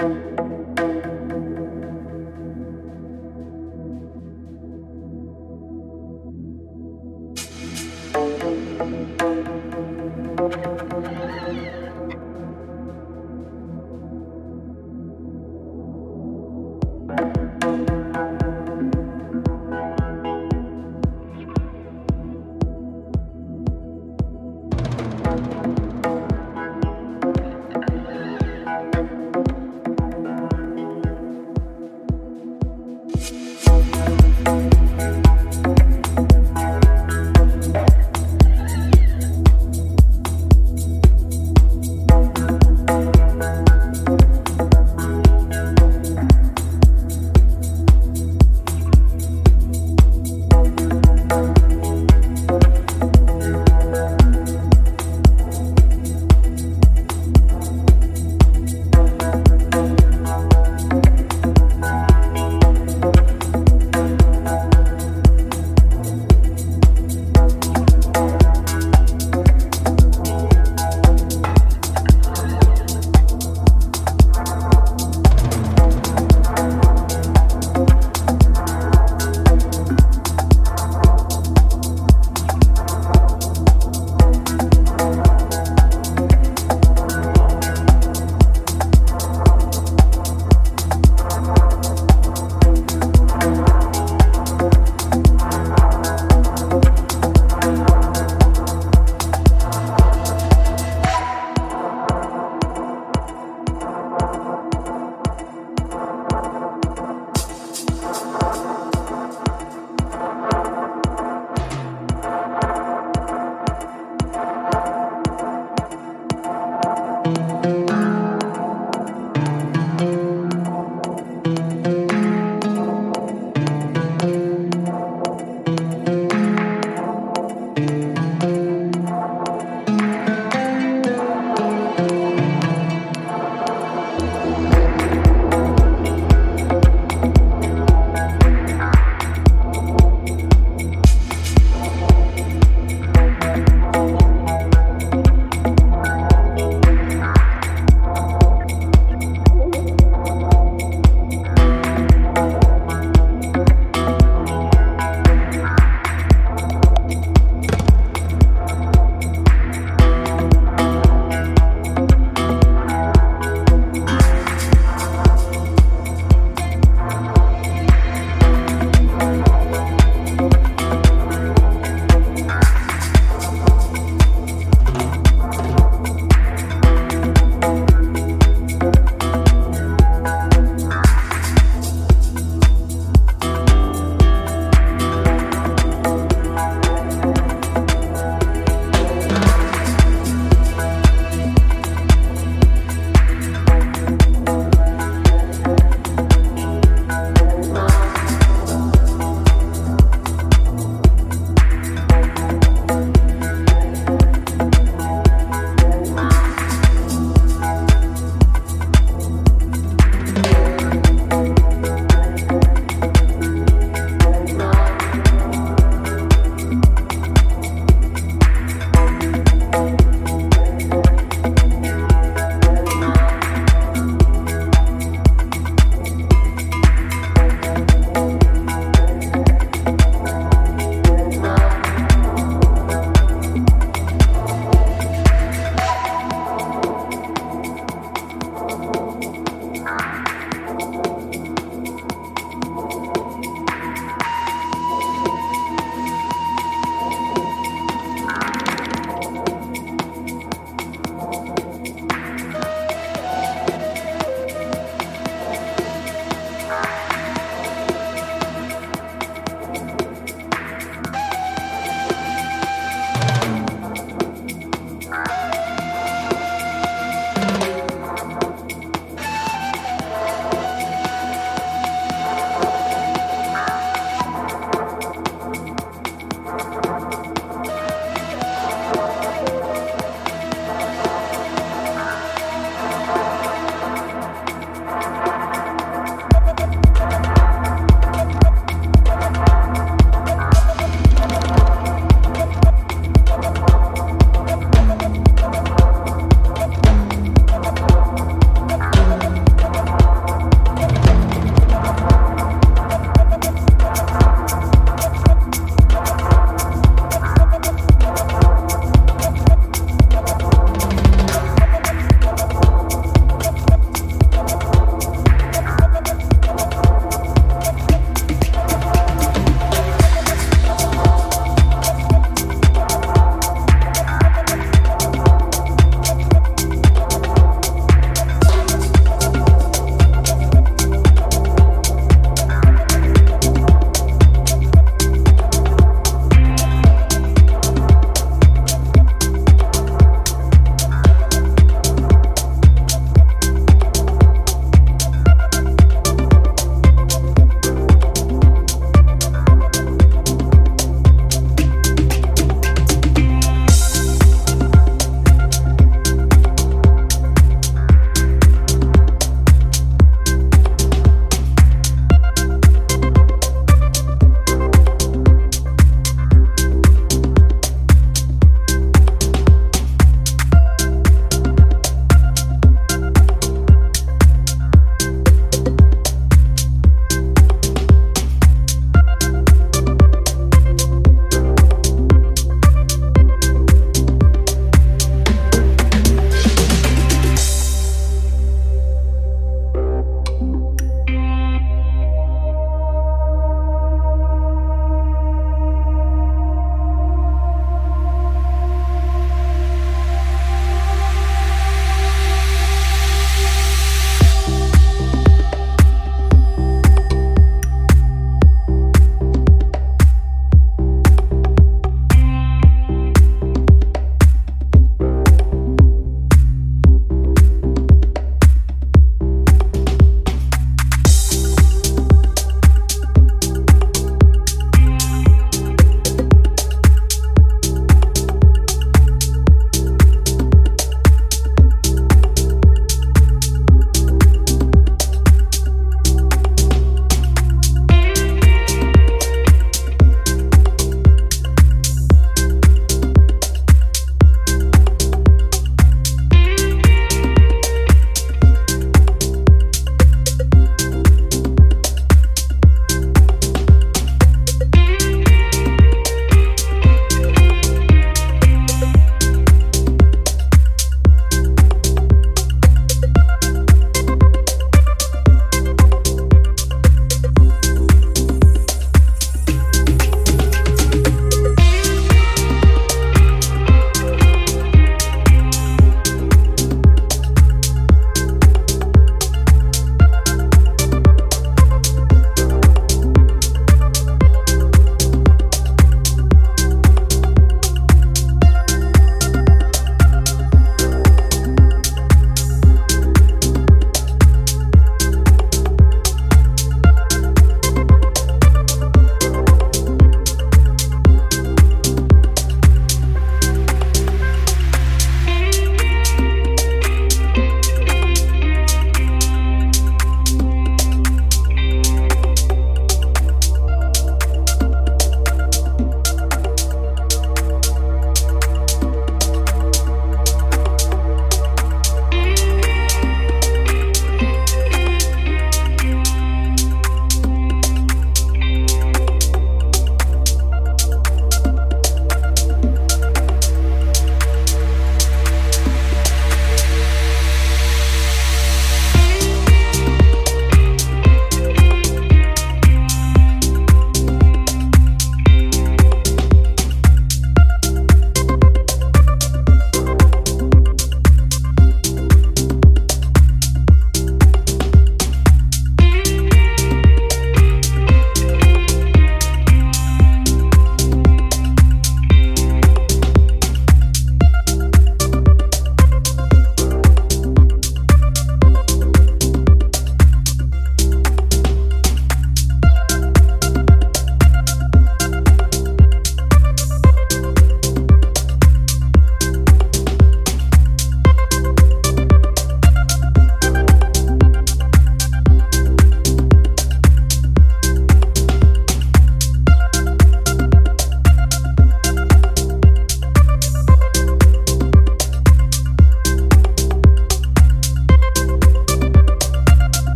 Música